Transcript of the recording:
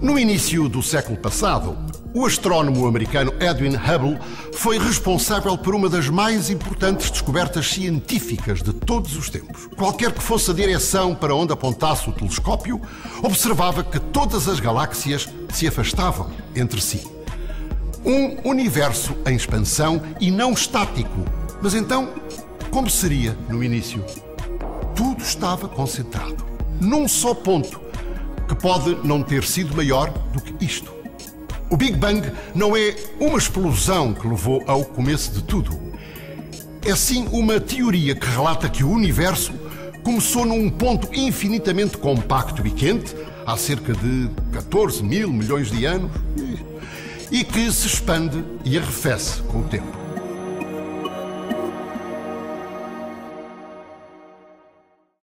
No início do século passado, o astrónomo americano Edwin Hubble foi responsável por uma das mais importantes descobertas científicas de todos os tempos. Qualquer que fosse a direção para onde apontasse o telescópio, observava que todas as galáxias se afastavam entre si. Um universo em expansão e não estático. Mas então, como seria no início? Tudo estava concentrado num só ponto pode não ter sido maior do que isto. O Big Bang não é uma explosão que levou ao começo de tudo. É sim uma teoria que relata que o universo começou num ponto infinitamente compacto e quente, há cerca de 14 mil milhões de anos, e que se expande e arrefece com o tempo.